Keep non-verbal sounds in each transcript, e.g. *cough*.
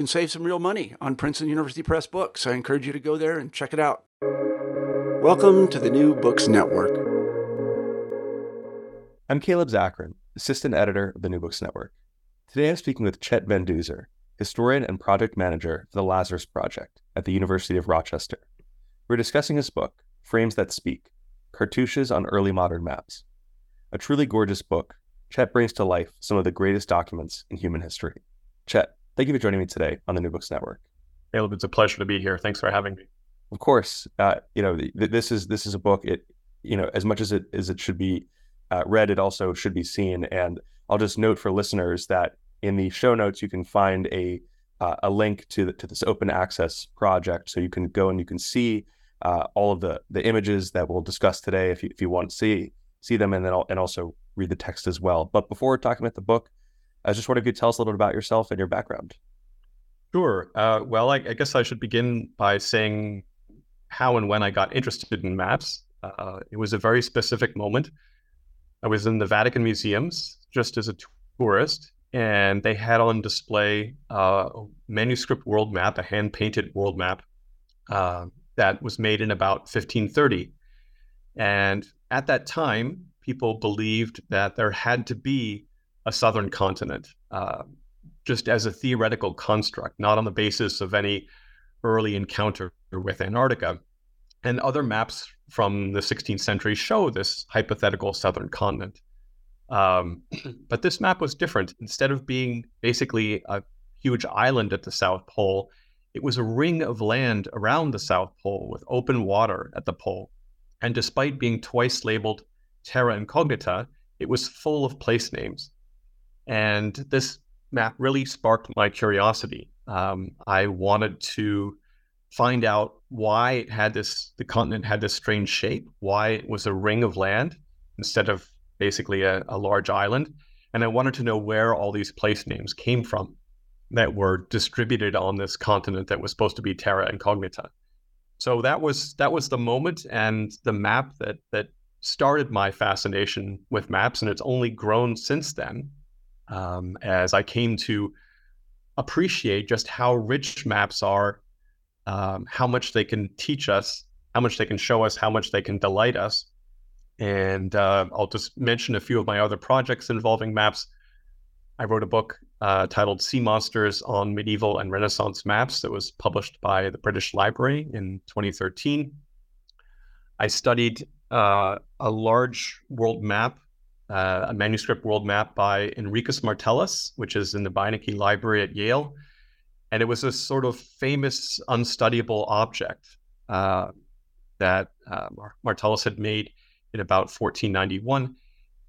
can save some real money on Princeton University Press books. I encourage you to go there and check it out. Welcome to the New Books Network. I'm Caleb Zakarin, assistant editor of the New Books Network. Today I'm speaking with Chet Van Duzer, historian and project manager for the Lazarus Project at the University of Rochester. We're discussing his book, Frames That Speak Cartouches on Early Modern Maps. A truly gorgeous book, Chet brings to life some of the greatest documents in human history. Chet, thank you for joining me today on the New Books Network. Caleb, it's a pleasure to be here. Thanks for having me. Of course, uh, you know th- this is this is a book. It you know as much as it as it should be uh, read, it also should be seen. And I'll just note for listeners that in the show notes you can find a uh, a link to the, to this open access project, so you can go and you can see uh, all of the the images that we'll discuss today if you if you want to see see them, and then I'll, and also read the text as well. But before talking about the book, I just wondered if you tell us a little bit about yourself and your background. Sure. Uh, well, I, I, guess I should begin by saying how and when I got interested in maps. Uh, it was a very specific moment. I was in the Vatican museums just as a tourist, and they had on display uh, a manuscript world map, a hand painted world map uh, that was made in about 1530. And at that time, people believed that there had to be a southern continent, uh, just as a theoretical construct, not on the basis of any early encounter with Antarctica. And other maps from the 16th century show this hypothetical southern continent. Um, *clears throat* but this map was different. Instead of being basically a huge island at the South Pole, it was a ring of land around the South Pole with open water at the pole. And despite being twice labeled terra incognita, it was full of place names. And this map really sparked my curiosity. Um, I wanted to find out why it had this the continent had this strange shape, why it was a ring of land instead of basically a, a large island. And I wanted to know where all these place names came from that were distributed on this continent that was supposed to be terra incognita. So that was that was the moment and the map that that started my fascination with maps, and it's only grown since then um, as I came to appreciate just how rich maps are um, how much they can teach us, how much they can show us, how much they can delight us. And uh, I'll just mention a few of my other projects involving maps. I wrote a book uh, titled Sea Monsters on Medieval and Renaissance Maps that was published by the British Library in 2013. I studied uh, a large world map, uh, a manuscript world map by Henricus Martellus, which is in the Beinecke Library at Yale and it was a sort of famous unstudyable object uh, that uh, Martellus had made in about 1491.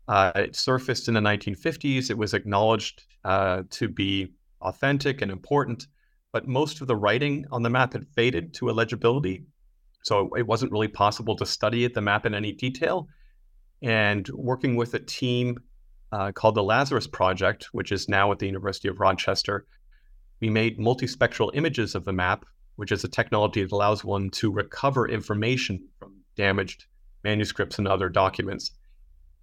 Uh, it surfaced in the 1950s. It was acknowledged uh, to be authentic and important, but most of the writing on the map had faded to illegibility. So it wasn't really possible to study the map in any detail. And working with a team uh, called the Lazarus Project, which is now at the University of Rochester, we made multispectral images of the map, which is a technology that allows one to recover information from damaged manuscripts and other documents.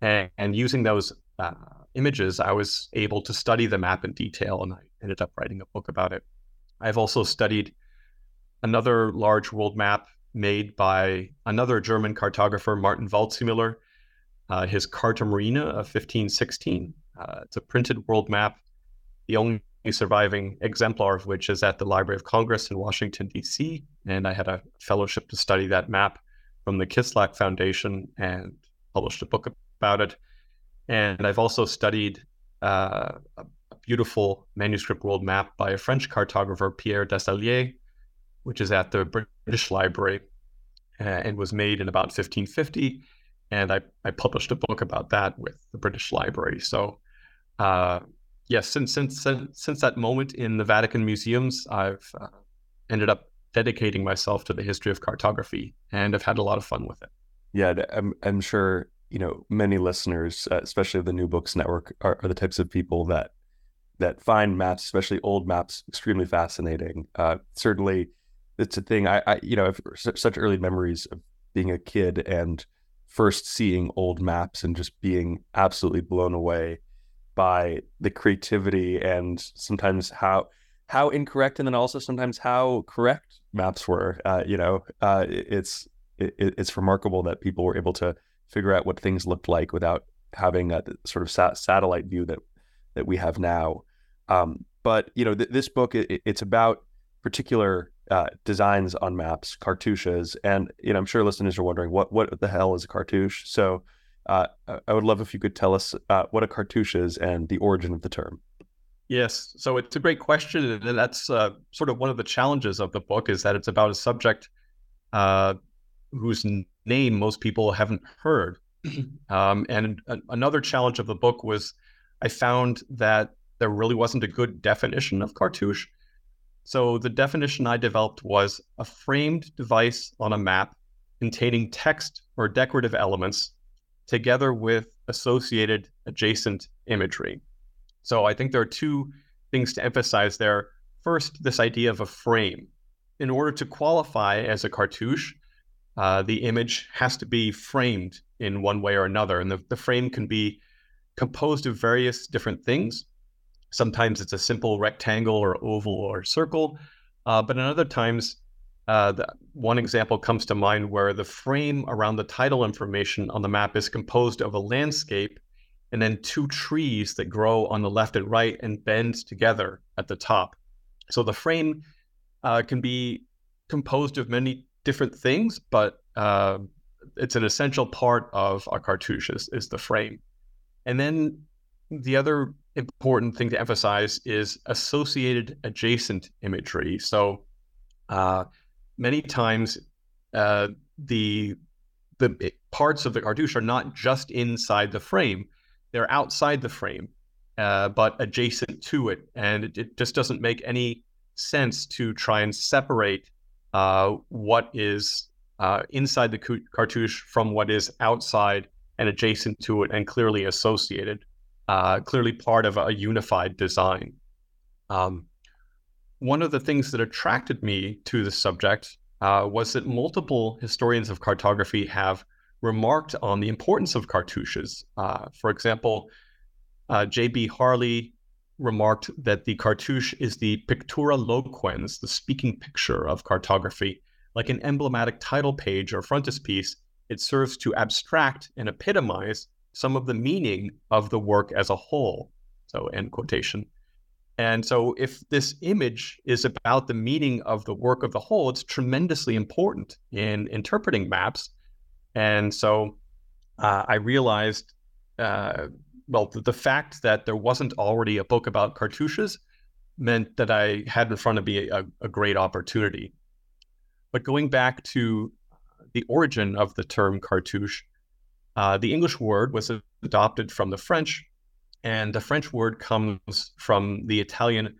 And, and using those uh, images, I was able to study the map in detail, and I ended up writing a book about it. I've also studied another large world map made by another German cartographer, Martin Waldseemüller, uh, his Carta Marina of 1516. Uh, it's a printed world map, the only surviving exemplar of which is at the Library of Congress in Washington, D.C. And I had a fellowship to study that map from the Kislak Foundation and published a book about it. And I've also studied uh, a beautiful manuscript world map by a French cartographer, Pierre Desceliers, which is at the British Library uh, and was made in about 1550. And I, I published a book about that with the British Library. So, uh, yes, since, since since that moment in the Vatican museums, I've uh, ended up dedicating myself to the history of cartography, and I've had a lot of fun with it. Yeah, I'm I'm sure you know many listeners, uh, especially of the New Books Network, are, are the types of people that that find maps, especially old maps, extremely fascinating. Uh, certainly, it's a thing. I, I you know, I've such early memories of being a kid and first seeing old maps and just being absolutely blown away by the creativity and sometimes how how incorrect and then also sometimes how correct maps were. Uh, you know, uh, it's it, it's remarkable that people were able to figure out what things looked like without having a sort of sat- satellite view that that we have now. Um, but you know, th- this book it, it's about particular uh, designs on maps, cartouches, and you know I'm sure listeners are wondering what what the hell is a cartouche. So uh, I would love if you could tell us uh, what a cartouche is and the origin of the term. Yes, so it's a great question, and that's uh, sort of one of the challenges of the book is that it's about a subject uh, whose name most people haven't heard. *clears throat* um, and another challenge of the book was I found that there really wasn't a good definition of cartouche. So the definition I developed was a framed device on a map containing text or decorative elements together with associated adjacent imagery. So I think there are two things to emphasize there. First, this idea of a frame. In order to qualify as a cartouche, uh, the image has to be framed in one way or another. And the, the frame can be composed of various different things. Sometimes it's a simple rectangle or oval or circle, uh, but in other times, uh, the, one example comes to mind where the frame around the title information on the map is composed of a landscape and then two trees that grow on the left and right and bend together at the top. So the frame uh, can be composed of many different things, but uh, it's an essential part of a cartouche is, is the frame. And then the other important thing to emphasize is associated adjacent imagery. So uh, many times uh, the the parts of the cartouche are not just inside the frame; they're outside the frame, uh, but adjacent to it, and it, it, just doesn't make any sense to try and separate uh, what is uh, inside the cartouche from what is outside and adjacent to it, and clearly associated uh, clearly part of a unified design. Um, one of the things that attracted me to the subject uh, was that multiple historians of cartography have remarked on the importance of cartouches. Uh, for example, uh, J.B. Harley remarked that the cartouche is the pictura loquens, the speaking picture of cartography. Like an emblematic title page or frontispiece, it serves to abstract and epitomize some of the meaning of the work as a whole. So, end quotation. And so, if this image is about the meaning of the work of the whole, it's tremendously important in interpreting maps. And so, uh, I realized, uh, well, the, the, fact that there wasn't already a book about cartouches meant that I had in front of me a, a great opportunity. But going back to the origin of the term cartouche, uh, the English word was adopted from the French, and the French word comes from the Italian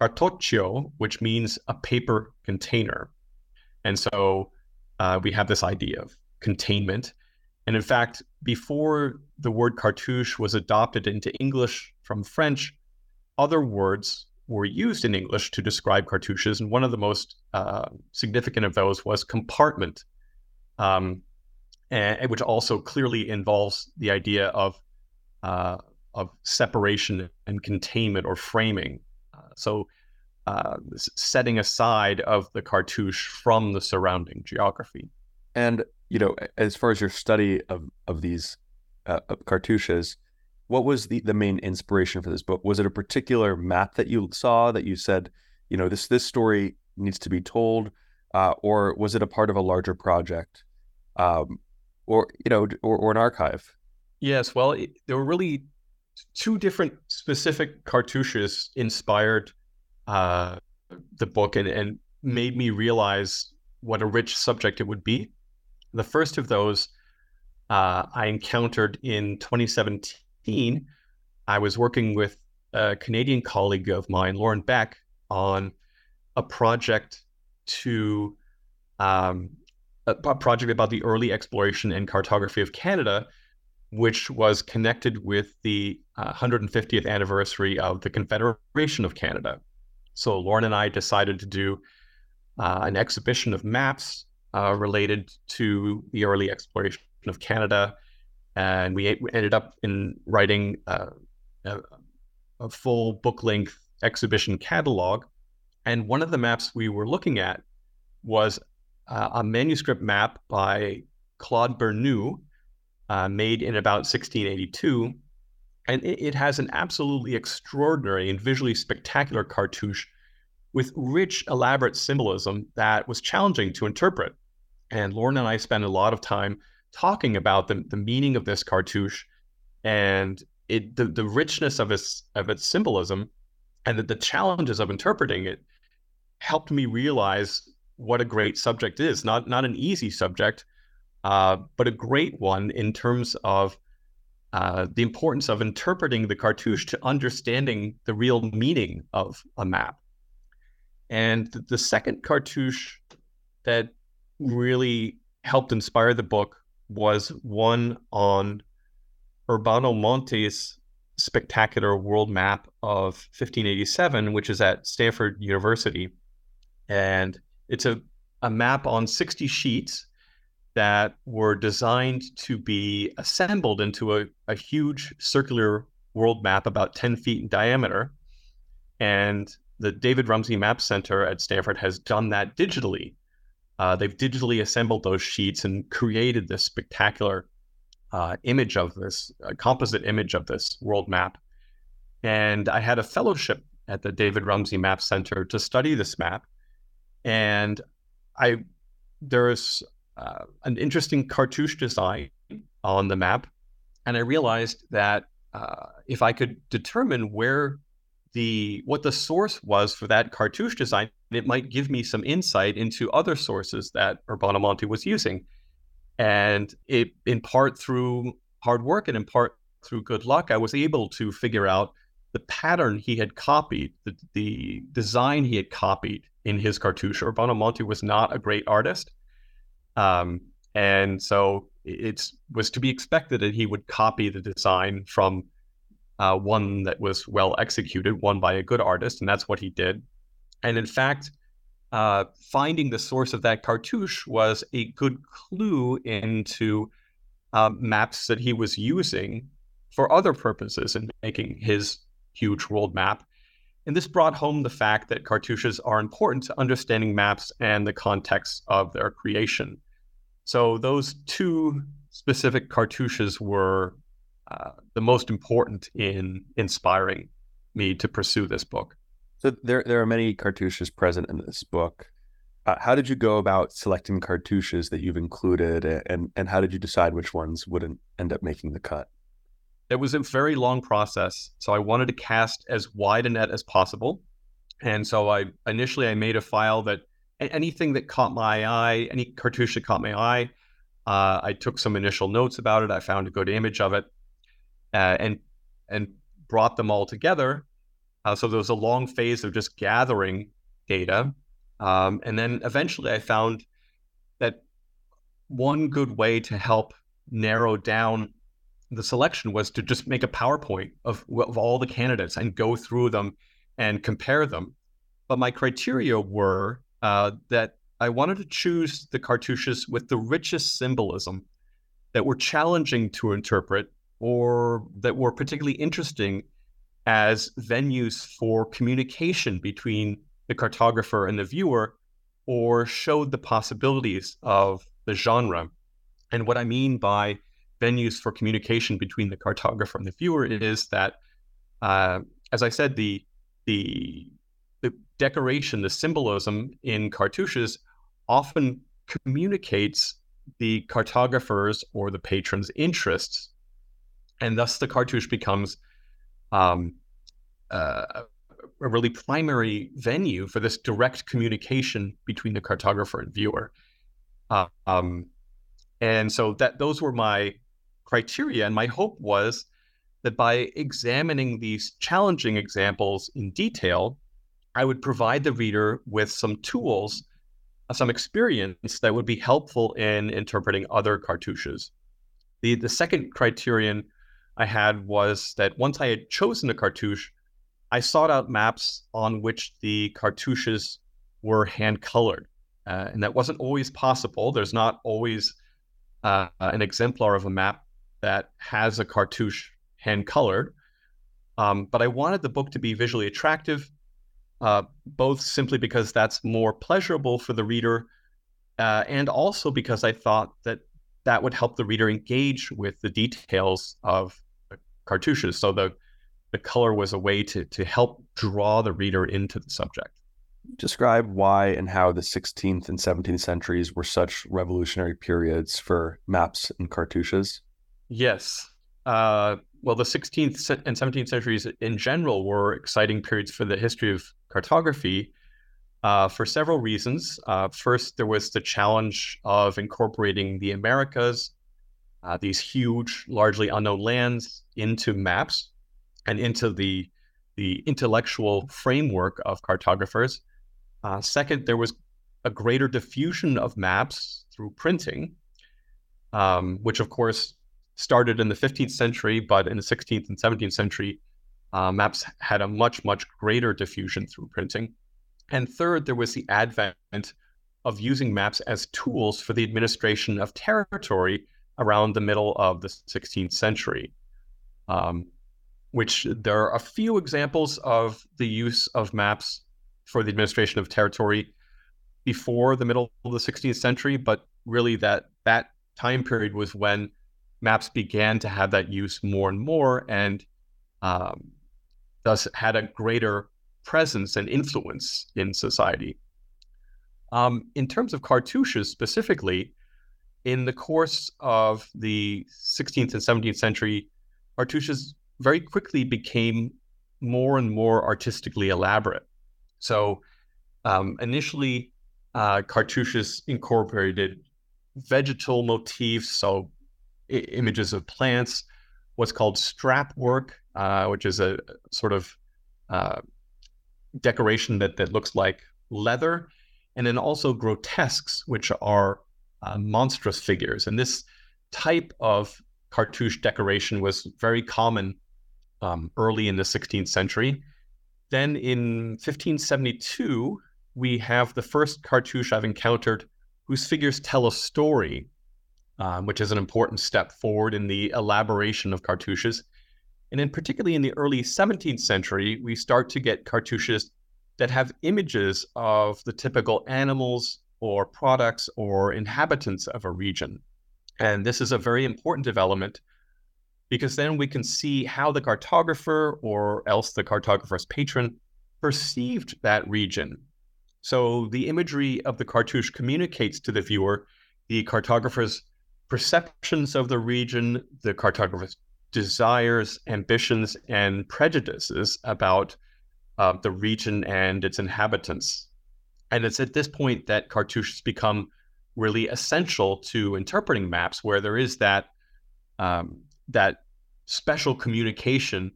cartoccio, which means a paper container. And so uh, we have this idea of containment. And in fact, before the word cartouche was adopted into English from French, other words were used in English to describe cartouches. And one of the most uh, significant of those was compartment. Um, and which also clearly involves the idea of uh, of separation and containment or framing. Uh, so, uh, setting aside of the cartouche from the surrounding geography. And you know, as far as your study of of these uh, cartouches, what was the the main inspiration for this book? Was it a particular map that you saw that you said, you know, this this story needs to be told, uh, or was it a part of a larger project, um, or you know, or, or an archive? Yes, well, it, there were really two different specific cartouches inspired uh, the book and, and made me realize what a rich subject it would be. The first of those uh, I encountered in 2017. I was working with a Canadian colleague of mine, Lauren Beck, on a project to um, a project about the early exploration and cartography of Canada, which was connected with the uh, 150th anniversary of the Confederation of Canada. So Lauren and I decided to do uh, an exhibition of maps uh, related to the early exploration of Canada, and we ended up in writing uh, a, a full book-length exhibition catalog. And one of the maps we were looking at was uh, a manuscript map by Claude Bernou, uh, made in about 1682. And it, it, has an absolutely extraordinary and visually spectacular cartouche with rich, elaborate symbolism that was challenging to interpret. And Lauren and I spent a lot of time talking about the, the meaning of this cartouche and it the, the richness of its of its symbolism and the challenges of interpreting it helped me realize what a great subject is. Not not an easy subject, uh, but a great one in terms of uh, the importance of interpreting the cartouche to understanding the real meaning of a map. And the, second cartouche that really helped inspire the book was one on Urbano Monte's spectacular world map of 1587, which is at Stanford University. And it's a, a map on 60 sheets that were designed to be assembled into a, a huge circular world map about 10 feet in diameter. And the David Rumsey Map Center at Stanford has done that digitally. Uh, they've digitally assembled those sheets and created this spectacular uh, image of this, composite image of this world map. And I had a fellowship at the David Rumsey Map Center to study this map. And I there's uh, an interesting cartouche design on the map, and I realized that uh, if I could determine where the what the source was for that cartouche design, it might give me some insight into other sources that Urbano Monte was using. And it, in part through hard work and in part through good luck, I was able to figure out the pattern he had copied, the, the design he had copied in his cartouche. Urbano Monte was not a great artist. Um, and so it was to be expected that he would copy the design from uh, one that was well executed, one by a good artist, and that's what he did. And in fact, uh, finding the source of that cartouche was a good clue into uh, maps that he was using for other purposes in making his huge world map. And this brought home the fact that cartouches are important to understanding maps and the context of their creation. So those two specific cartouches were uh, the most important in inspiring me to pursue this book. So there, there are many cartouches present in this book. Uh, how did you go about selecting cartouches that you've included, and and how did you decide which ones wouldn't end up making the cut? It was a very long process. So I wanted to cast as wide a net as possible, and so I initially I made a file that anything that caught my eye, any cartouche that caught my eye, uh, I took some initial notes about it. I found a good image of it, uh, and and brought them all together. Uh, so there was a long phase of just gathering data, um, and then eventually I found that one good way to help narrow down the selection was to just make a PowerPoint of, of all the candidates and go through them and compare them. But my criteria were uh, that I wanted to choose the cartouches with the richest symbolism that were challenging to interpret or that were particularly interesting as venues for communication between the cartographer and the viewer or showed the possibilities of the genre. And what I mean by venues for communication between the cartographer and the viewer is that, uh, as I said, the the the decoration, the symbolism in cartouches often communicates the cartographer's or the patron's interests, and thus the cartouche becomes um, uh, a really primary venue for this direct communication between the cartographer and viewer. Uh, um, and so that those were my criteria, and my hope was that by examining these challenging examples in detail, I would provide the reader with some tools, uh, some experience that would be helpful in interpreting other cartouches. The, the second criterion I had was that once I had chosen a cartouche, I sought out maps on which the cartouches were hand colored. Uh, and that wasn't always possible. There's not always uh, an exemplar of a map that has a cartouche hand colored. Um, but I wanted the book to be visually attractive, uh, both simply because that's more pleasurable for the reader, uh, and also because I thought that that would help the reader engage with the details of cartouches. So the the color was a way to to help draw the reader into the subject. Describe why and how the 16th and 17th centuries were such revolutionary periods for maps and cartouches. Yes. Uh, well, the 16th and 17th centuries in general were exciting periods for the history of cartography uh, for several reasons. Uh, first, there was the challenge of incorporating the Americas, uh, these huge, largely unknown lands, into maps and into the the intellectual framework of cartographers. Uh, second, there was a greater diffusion of maps through printing, um, which of course started in the 15th century, but in the 16th and 17th century, uh, maps had a much, much greater diffusion through printing. And third, there was the advent of using maps as tools for the administration of territory around the middle of the 16th century. Um, which there are a few examples of the use of maps for the administration of territory before the middle of the 16th century, but really that that time period was when maps began to have that use more and more, and um, thus had a greater presence and influence in society. Um, in terms of cartouches specifically, in the course of the 16th and 17th century, cartouches very quickly became more and more artistically elaborate. So um, initially, uh, cartouches incorporated vegetal motifs, so I- images of plants, what's called strap work, uh, which is a sort of uh, decoration that, that looks like leather, and then also grotesques, which are uh, monstrous figures. And this type of cartouche decoration was very common um, early in the 16th century. Then in 1572, we have the first cartouche I've encountered whose figures tell a story, um, which is an important step forward in the elaboration of cartouches. And then, particularly in the early 17th century, we start to get cartouches that have images of the typical animals or products or inhabitants of a region. And this is a very important development because then we can see how the cartographer or else the cartographer's patron perceived that region. So the imagery of the cartouche communicates to the viewer the cartographer's perceptions of the region, the cartographer's desires, ambitions, and prejudices about uh, the region and its inhabitants. And it's at this point that cartouches become really essential to interpreting maps, where there is that um, that special communication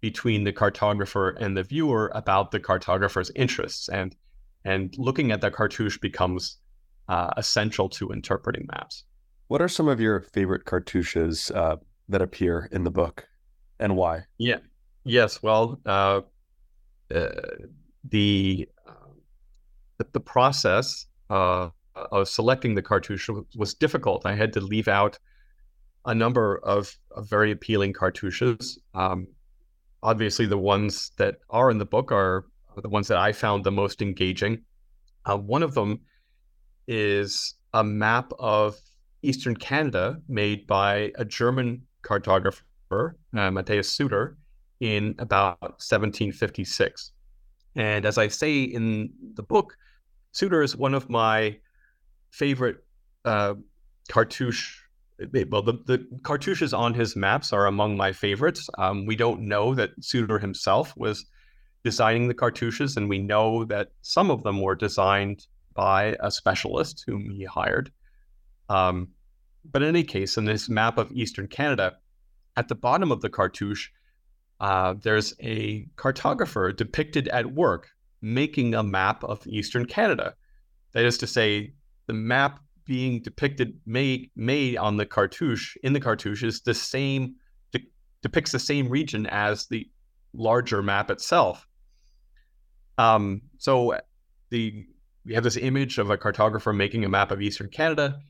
between the cartographer and the viewer about the cartographer's interests and and looking at the cartouche becomes uh, essential to interpreting maps what are some of your favorite cartouches uh, that appear in the book and why yeah yes well uh, uh the, um, the, the process uh, of selecting the cartouche was difficult i had to leave out a number of, of very appealing cartouches. Um, obviously, the ones that are in the book are the ones that I found the most engaging. Uh, one of them is a map of Eastern Canada made by a German cartographer, uh, Matthias Seutter, in about 1756. And as I say in the book, Seutter is one of my favorite uh, cartouche. Well, the, the cartouches on his maps are among my favorites. Um, we don't know that Seutter himself was designing the cartouches, and we know that some of them were designed by a specialist whom he hired. Um, but in any case, in this map of Eastern Canada, at the bottom of the cartouche, uh, there's a cartographer depicted at work making a map of Eastern Canada. That is to say, the map being depicted made made on the cartouche in the cartouche is the same de- depicts the same region as the larger map itself. Um, so the we have this image of a cartographer making a map of Eastern Canada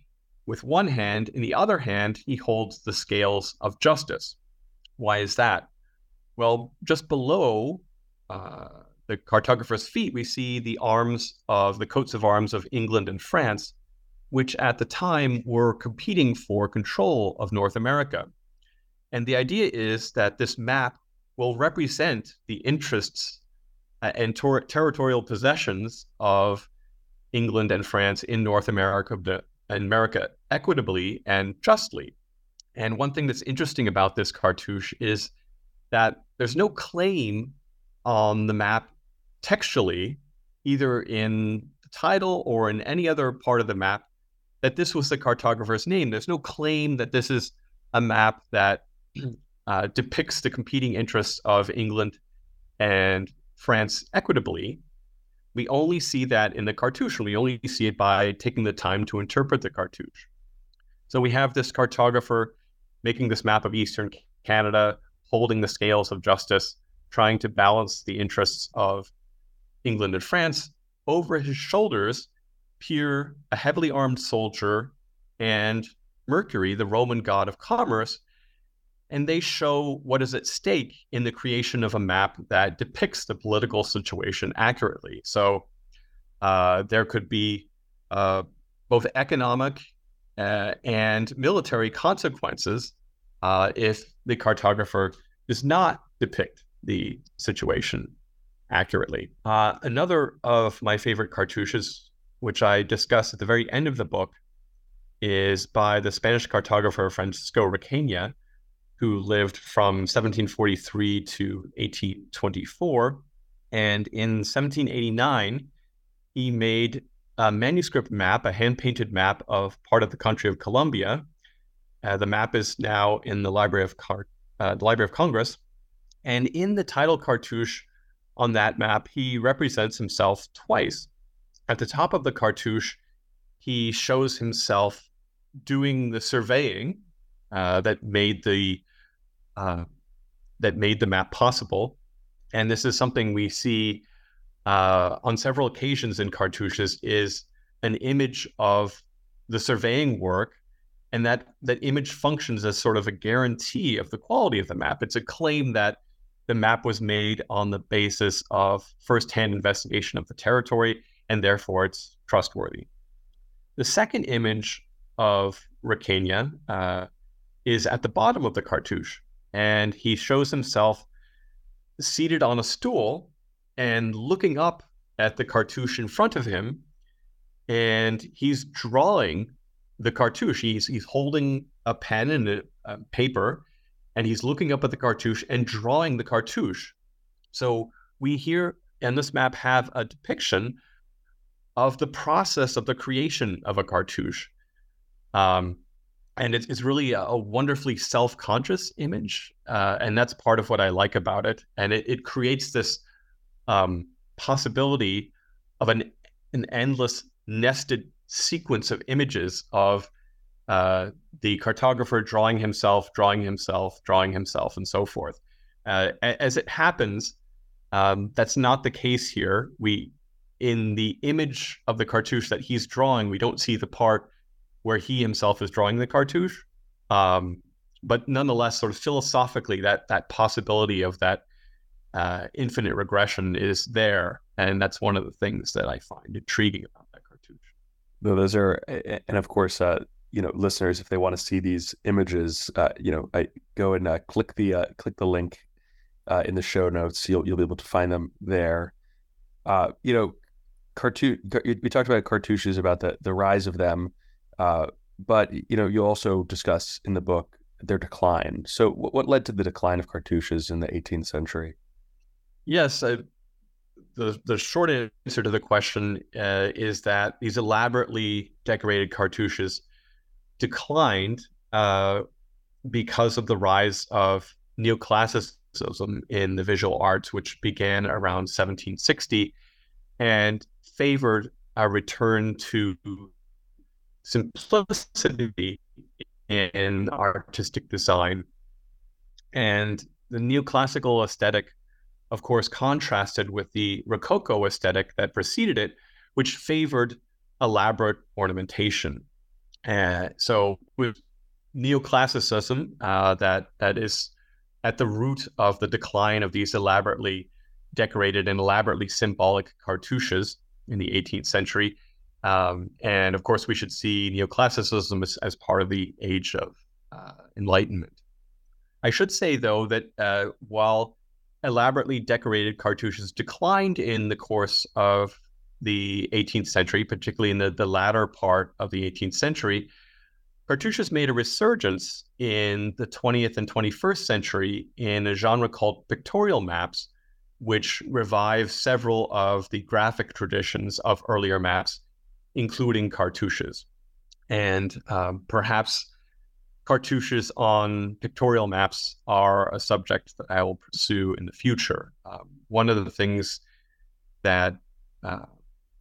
with one hand. In the other hand, he holds the scales of justice. Why is that? Well, just below uh, the cartographer's feet, we see the arms of the coats of arms of England and France, which at the time were competing for control of North America. And the idea is that this map will represent the interests uh, and ter- territorial possessions of England and France in North America, America equitably and justly. And one thing that's interesting about this cartouche is that there's no claim on the map textually, either in the title or in any other part of the map, that this was the cartographer's name. There's no claim that this is a map that *clears throat* uh, depicts the competing interests of England and France equitably we only see that in the cartouche, we only see it by taking the time to interpret the cartouche. So we have this cartographer making this map of Eastern Canada, holding the scales of justice, trying to balance the interests of England and France. Over his shoulders peer a heavily armed soldier and Mercury, the Roman god of commerce, and they show what is at stake in the creation of a map that depicts the political situation accurately. So uh, there could be uh, both economic uh, and military consequences uh, if the cartographer does not depict the situation accurately. Uh, another of my favorite cartouches, which I discuss at the very end of the book, is by the Spanish cartographer Francisco Requena who lived from 1743 to 1824. And in 1789, he made a manuscript map, a hand painted map of part of the country of Colombia. Uh, the map is now in the Library of Car- uh, the Library of Congress. And in the title cartouche on that map, he represents himself twice. At the top of the cartouche, he shows himself doing the surveying uh, that made the uh, that made the map possible. And this is something we see uh, on several occasions in cartouches is an image of the surveying work. And that that image functions as sort of a guarantee of the quality of the map. It's a claim that the map was made on the basis of firsthand investigation of the territory and therefore it's trustworthy. The second image of Requena uh, is at the bottom of the cartouche and he shows himself seated on a stool and looking up at the cartouche in front of him and he's drawing the cartouche. He's he's holding a pen and a, a paper and he's looking up at the cartouche and drawing the cartouche. So we here in this map have a depiction of the process of the creation of a cartouche. Um, and it's, it's really a, wonderfully self-conscious image uh, and that's part of what i like about it and it, it creates this um, possibility of an, an endless nested sequence of images of uh, the cartographer drawing himself drawing himself drawing himself and so forth. Uh, as it happens um, that's not the case here. We in the image of the cartouche that he's drawing we don't see the part where he himself is drawing the cartouche. Um, but nonetheless, sort of philosophically, that that possibility of that uh, infinite regression is there, and that's one of the things that I find intriguing about that cartouche. No, those are, and of course, uh, you know, listeners, if they want to see these images, uh, you know, I go and uh, click the uh, click the link uh, in the show notes. You'll you'll be able to find them there. You know, cartoon. We talked about cartouches, about the the rise of them, uh, but you know, you also discuss in the book their decline. So, what, what led to the decline of cartouches in the 18th century? Yes, I, the the short answer to the question uh, is that these elaborately decorated cartouches declined uh, because of the rise of neoclassicism in the visual arts, which began around 1760 and favored a return to simplicity in artistic design. And the neoclassical aesthetic, of course, contrasted with the Rococo aesthetic that preceded it, which favored elaborate ornamentation. Uh, so, with neoclassicism, uh, that that is at the root of the decline of these elaborately decorated and elaborately symbolic cartouches in the 18th century. Um, and of course, we should see neoclassicism as, as part of the age of uh, enlightenment. I should say, though, that uh, while elaborately decorated cartouches declined in the course of the 18th century, particularly in the, the latter part of the 18th century, cartouches made a resurgence in the 20th and 21st century in a genre called pictorial maps, which revive several of the graphic traditions of earlier maps, including cartouches. And um, perhaps cartouches on pictorial maps are a subject that I will pursue in the future. Um, one of the things that uh,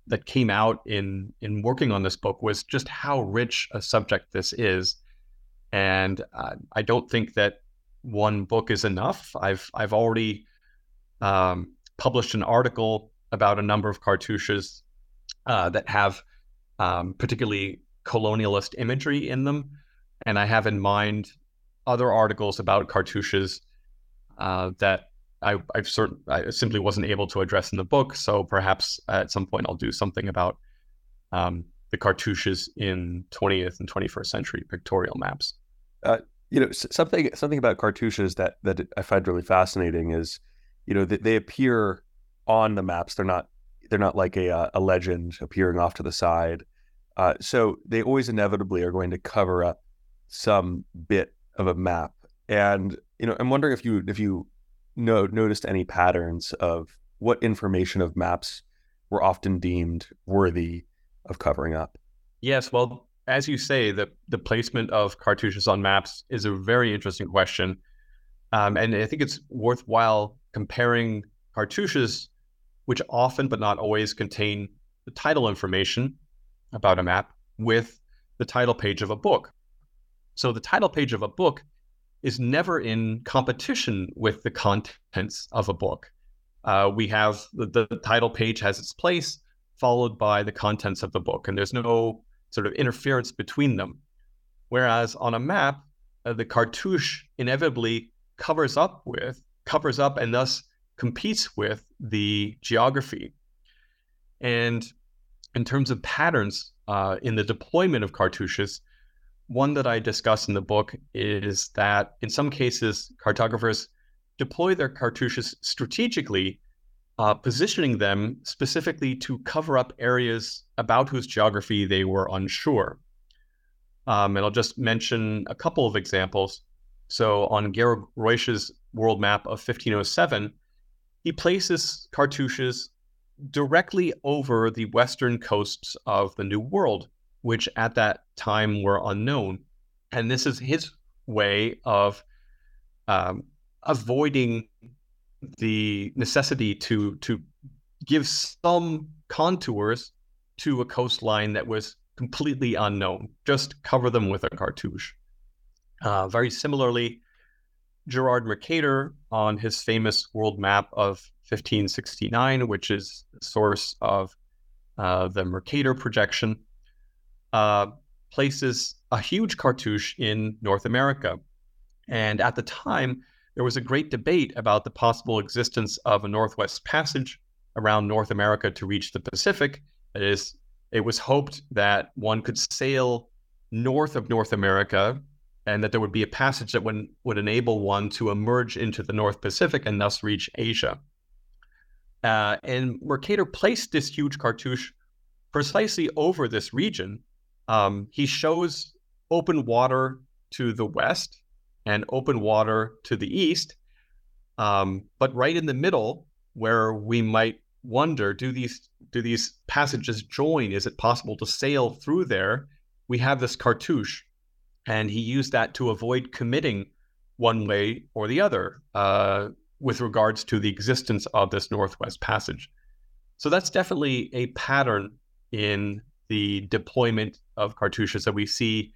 that came out in in working on this book was just how rich a subject this is, and uh, I don't think that one book is enough. I've I've already um, published an article about a number of cartouches uh, that have um, particularly colonialist imagery in them. And I have in mind other articles about cartouches uh, that I, I've certain, I simply wasn't able to address in the book. So perhaps at some point I'll do something about um, the cartouches in 20th and 21st century pictorial maps. Uh, you know, something something about cartouches that that I find really fascinating is you know, they, they appear on the maps. They're not they're not like a uh, a legend appearing off to the side. Uh, so they always inevitably are going to cover up some bit of a map. And you know, I'm wondering if you if you know noticed any patterns of what information of maps were often deemed worthy of covering up. Yes, well, as you say, the the placement of cartouches on maps is a very interesting question, um, and I think it's worthwhile comparing cartouches, which often but not always contain the title information about a map, with the title page of a book. So the title page of a book is never in competition with the contents of a book. Uh, we have the, the title page has its place, followed by the contents of the book, and there's no sort of interference between them. Whereas on a map, uh, the cartouche inevitably covers up with covers up and thus competes with the geography. And in terms of patterns uh, in the deployment of cartouches, one that I discuss in the book is that in some cases, cartographers deploy their cartouches strategically, uh, positioning them specifically to cover up areas about whose geography they were unsure. Um, and I'll just mention a couple of examples. So on Georg Reusch's world map of 1507, he places cartouches directly over the western coasts of the New World, which at that time were unknown. And this is his way of um, avoiding the necessity to to give some contours to a coastline that was completely unknown. Just cover them with a cartouche. Uh, very similarly, Gerard Mercator on his famous world map of 1569, which is the source of uh, the Mercator projection, uh, places a huge cartouche in North America. And at the time, there was a great debate about the possible existence of a Northwest Passage around North America to reach the Pacific. That is, it was hoped that one could sail north of North America and that there would be a passage that would, would enable one to emerge into the North Pacific and thus reach Asia. Uh, and Mercator placed this huge cartouche precisely over this region. Um, he shows open water to the west and open water to the east. Um, but right in the middle, where we might wonder, do these do these passages join? Is it possible to sail through there? We have this cartouche, and he used that to avoid committing one way or the other uh, with regards to the existence of this Northwest Passage. So that's definitely a pattern in the deployment of cartouches that we see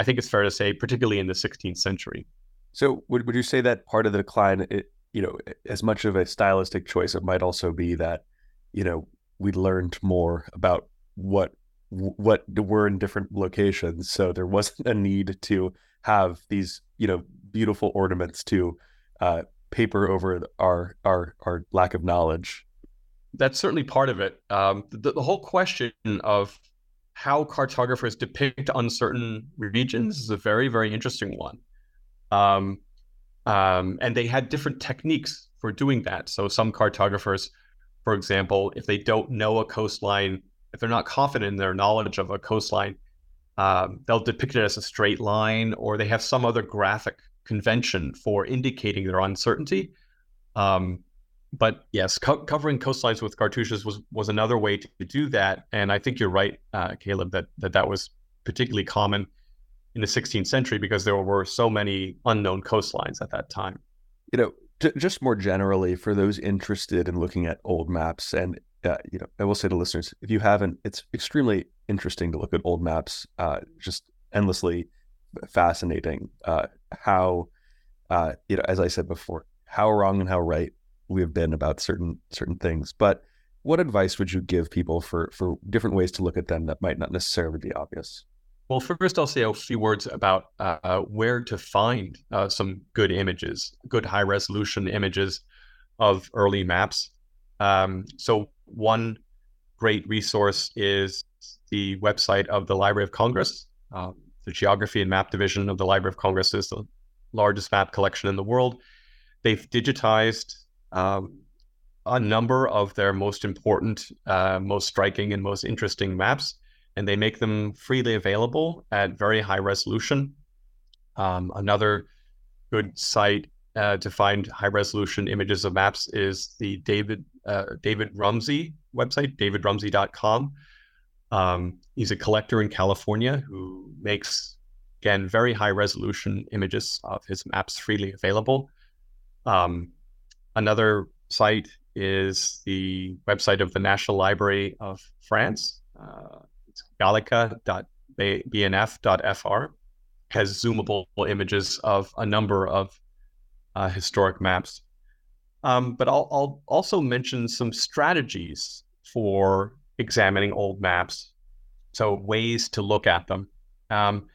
I think it's fair to say, particularly in the 16th century. So, would, would you say that part of the decline, it, you know, as much of a stylistic choice, it might also be that, you know, we learned more about what what were in different locations, so there wasn't a need to have these, you know, beautiful ornaments to uh, paper over our our our lack of knowledge. That's certainly part of it. Um, the, the whole question of how cartographers depict uncertain regions is a very, very interesting one. Um, um, and they had different techniques for doing that. So some cartographers, for example, if they don't know a coastline, if they're not confident in their knowledge of a coastline, um, they'll depict it as a straight line, or they have some other graphic convention for indicating their uncertainty. Um, but yes, co- covering coastlines with cartouches was was another way to, do that. And I think you're right, uh, Caleb, that, that that was particularly common in the 16th century because there were so many unknown coastlines at that time. You know, just more generally for those interested in looking at old maps, and uh, you know, I will say to listeners, if you haven't, it's extremely interesting to look at old maps. Uh, just endlessly fascinating uh, how, uh, you know, as I said before, how wrong and how right we have been about certain certain things. But what advice would you give people for for different ways to look at them that might not necessarily be obvious? Well, first I'll say a few words about uh, where to find uh, some good images, good high resolution images of early maps. Um, so one great resource is the website of the Library of Congress. Uh, the Geography and Map Division of the Library of Congress is the largest map collection in the world. They've digitized um, a number of their most important, uh, most striking, and most interesting maps, and they make them freely available at very high resolution. Um, another good site uh, to find high resolution images of maps is the David uh, David Rumsey website, davidrumsey.com. Um, he's a collector in California who makes again very high resolution images of his maps freely available. Um, Another site is the website of the National Library of France. Uh, it's gallica.bnf.fr. Has zoomable images of a number of uh, historic maps. Um, but I'll, I'll also mention some strategies for examining old maps. So, ways to look at them. Um,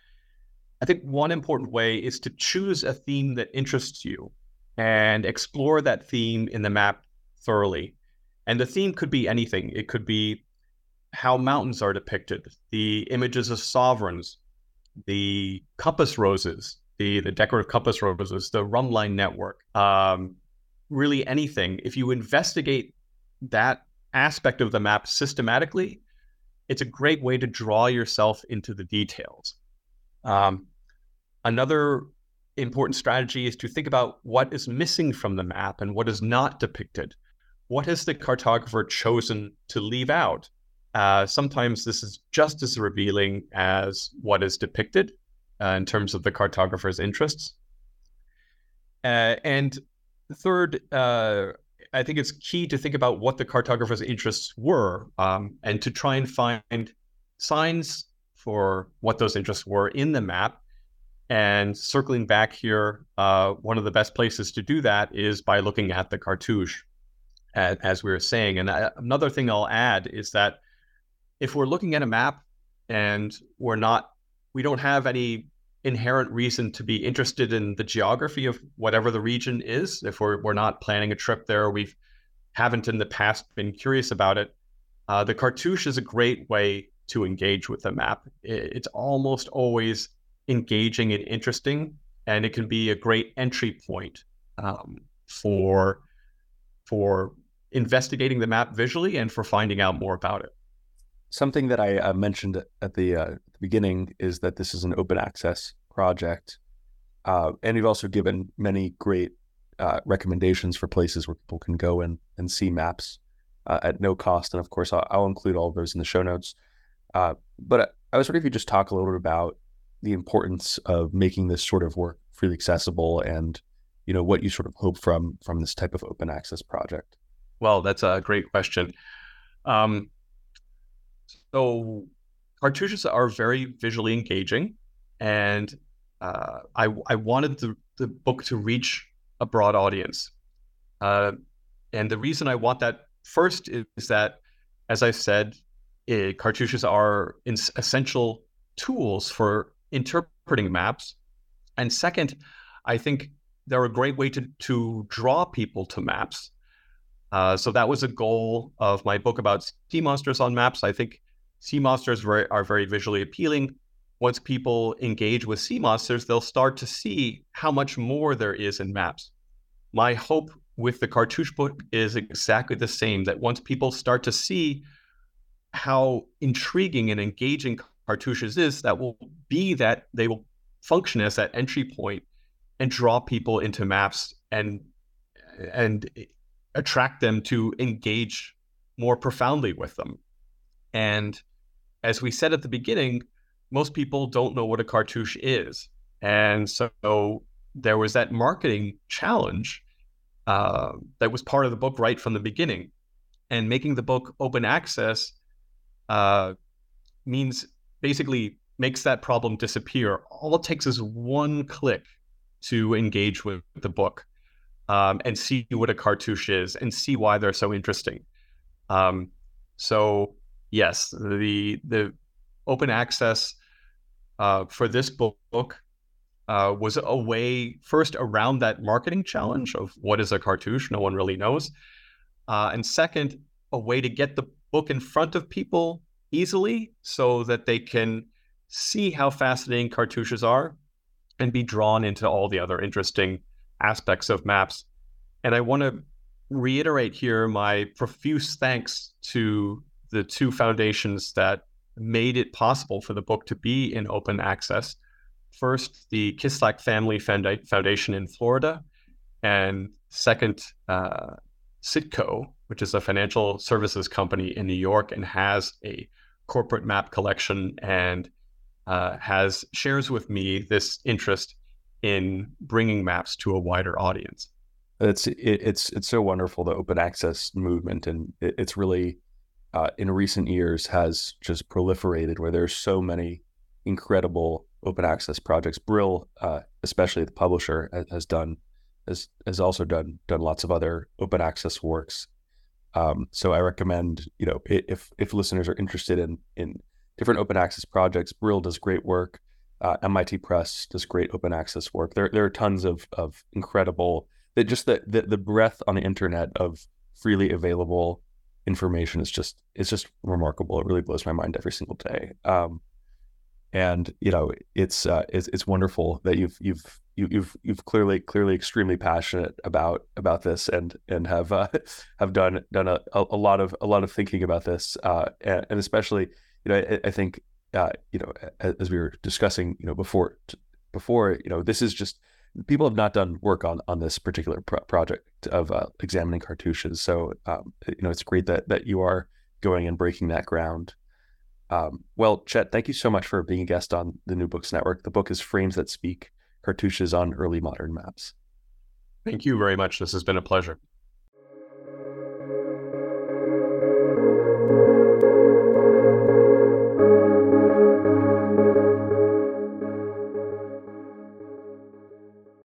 I think one important way is to choose a theme that interests you and explore that theme in the map thoroughly. And the theme could be anything. It could be how mountains are depicted, the images of sovereigns, the compass roses, the, the decorative compass roses, the rhumb line network, um, really anything. If you investigate that aspect of the map systematically, it's a great way to draw yourself into the details. Um, another important strategy is to think about what is missing from the map and what is not depicted. What has the cartographer chosen to leave out? Uh, sometimes this is just as revealing as what is depicted uh, in terms of the cartographer's interests. Uh, and third, uh, I think it's key to think about what the cartographer's interests were um, and to try and find signs for what those interests were in the map and circling back here, uh, one of the best places to do that is by looking at the cartouche, as, we were saying. And uh, another thing I'll add is that if we're looking at a map and we're not, we don't have any inherent reason to be interested in the geography of whatever the region is. If we're, we're not planning a trip there, we haven't in the past been curious about it. Uh, the cartouche is a great way to engage with the map. It's almost always engaging and interesting, and it can be a great entry point um, for for investigating the map visually and for finding out more about it. Something that I uh, mentioned at the, uh, the, beginning is that this is an open access project, uh, and you've also given many great uh, recommendations for places where people can go and and see maps uh, at no cost. And of course, I'll, I'll, include all of those in the show notes. Uh, but I was wondering if you just talk a little bit about the importance of making this sort of work freely accessible and you know what you sort of hope from from this type of open access project well that's a great question um, so cartouches are very visually engaging and uh, I, I wanted the, the book to reach a broad audience uh, and the reason i want that first is, that as i said it, cartouches are essential tools for interpreting maps. And second, I think they're a great way to, to draw people to maps. Uh, so that was a goal of my book about sea monsters on maps. I think sea monsters are, very visually appealing. Once people engage with sea monsters, they'll start to see how much more there is in maps. My hope with the cartouche book is exactly the same that once people start to see how intriguing and engaging cartouches is, that will be that they will function as that entry point and draw people into maps and and attract them to engage more profoundly with them. And as we said at the beginning, most people don't know what a cartouche is. And so there was that marketing challenge uh, that was part of the book right from the beginning. And making the book open access uh, means basically makes that problem disappear. All it takes is one click to engage with the book um, and see what a cartouche is and see why they're so interesting. Um, so yes, the the open access uh, for this book uh, was a way first around that marketing challenge of what is a cartouche, no one really knows, uh, and second, a way to get the book in front of people easily so that they can see how fascinating cartouches are and be drawn into all the other interesting aspects of maps. And I want to reiterate here my profuse thanks to the two foundations that made it possible for the book to be in open access. First, the Kislak Family Foundation in Florida, and second, uh, Citco, which is a financial services company in New York and has a corporate map collection and uh, has shares with me this interest in bringing maps to a wider audience. It's it, it's it's so wonderful the open access movement, and it, it's really uh, in recent years has just proliferated where there's so many incredible open access projects. Brill, uh, especially the publisher, has done has has also done done lots of other open access works um, so I recommend, you know, if if listeners are interested in in different open access projects, Brill does great work. Uh, MIT Press does great open access work. There there are tons of of incredible that just the, the the breadth on the internet of freely available information is just it's just remarkable. It really blows my mind every single day. Um, and you know, it's uh, it's it's wonderful that you've you've you, you've you've clearly clearly extremely passionate about about this and and have uh, *laughs* have done done a, a lot of a lot of thinking about this uh, and, and, especially you know I, I think uh, you know as we were discussing you know before before you know this is just people have not done work on on this particular pro- project of uh, examining cartouches so um, you know it's great that that you are going and breaking that ground um, well Chet thank you so much for being a guest on the New Books Network the book is Frames That Speak cartouches on early modern maps. Thank you very much. This has been a pleasure.